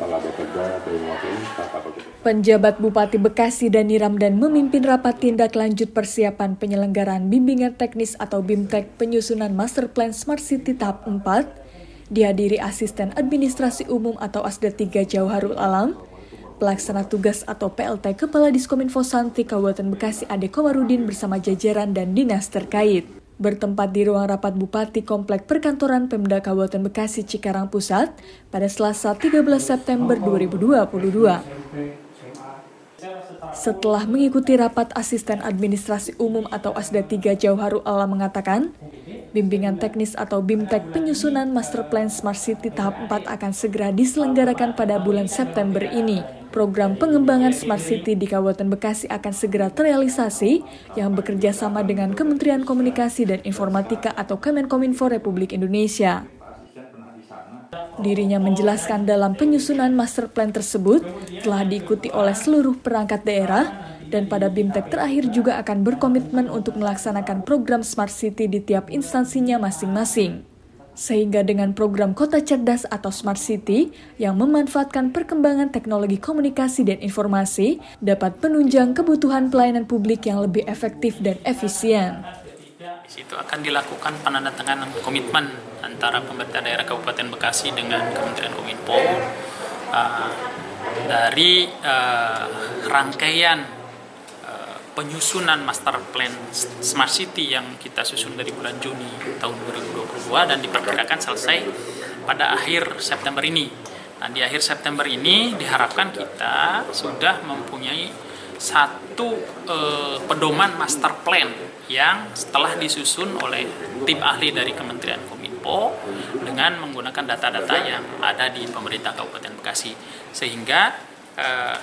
kakak Penjabat Bupati Bekasi Dani Ramdan memimpin rapat tindak lanjut persiapan penyelenggaraan bimbingan teknis atau BIMTEK penyusunan Master Plan Smart City tahap 4 dihadiri Asisten Administrasi Umum atau ASDA 3 Jauharul Alam, Pelaksana Tugas atau PLT Kepala Diskominfo Santi Kabupaten Bekasi Ade Komarudin bersama jajaran dan dinas terkait bertempat di ruang rapat Bupati Komplek Perkantoran Pemda Kabupaten Bekasi Cikarang Pusat pada Selasa 13 September 2022. Setelah mengikuti rapat Asisten Administrasi Umum atau ASDA 3 Jauharu Allah mengatakan, bimbingan teknis atau BIMTEK penyusunan Master Plan Smart City tahap 4 akan segera diselenggarakan pada bulan September ini program pengembangan Smart City di Kabupaten Bekasi akan segera terrealisasi yang bekerja sama dengan Kementerian Komunikasi dan Informatika atau Kemenkominfo Republik Indonesia. Dirinya menjelaskan dalam penyusunan master plan tersebut telah diikuti oleh seluruh perangkat daerah dan pada BIMTEK terakhir juga akan berkomitmen untuk melaksanakan program Smart City di tiap instansinya masing-masing sehingga dengan program Kota Cerdas atau Smart City yang memanfaatkan perkembangan teknologi komunikasi dan informasi dapat penunjang kebutuhan pelayanan publik yang lebih efektif dan efisien. Di situ akan dilakukan penandatanganan komitmen antara pemerintah daerah Kabupaten Bekasi dengan Kementerian Kominfo uh, dari uh, rangkaian penyusunan master plan Smart City yang kita susun dari bulan Juni tahun 2022 dan diperkirakan selesai pada akhir September ini. Nah, di akhir September ini diharapkan kita sudah mempunyai satu eh, pedoman master plan yang setelah disusun oleh tim ahli dari Kementerian Kominfo dengan menggunakan data-data yang ada di pemerintah Kabupaten Bekasi sehingga eh,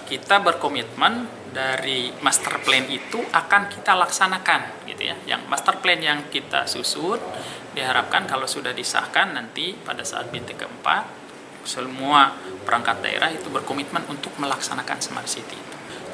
kita berkomitmen dari master plan itu akan kita laksanakan gitu ya. Yang master plan yang kita susun diharapkan kalau sudah disahkan nanti pada saat BT keempat semua perangkat daerah itu berkomitmen untuk melaksanakan smart city.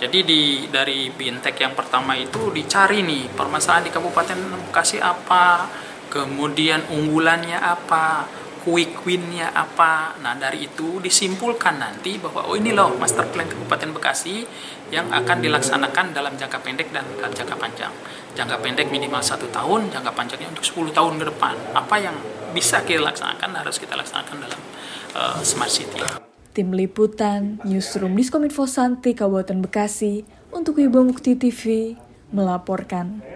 Jadi di dari bintek yang pertama itu dicari nih permasalahan di Kabupaten Bekasi apa, kemudian unggulannya apa, quick win-nya apa. Nah, dari itu disimpulkan nanti bahwa oh ini loh master plan Kabupaten Bekasi yang akan dilaksanakan dalam jangka pendek dan jangka panjang. Jangka pendek minimal satu tahun, jangka panjangnya untuk 10 tahun ke depan. Apa yang bisa kita laksanakan harus kita laksanakan dalam uh, Smart City. Tim Liputan, Newsroom Diskominfo Santi, Kabupaten Bekasi, untuk Ibu Mukti TV, melaporkan.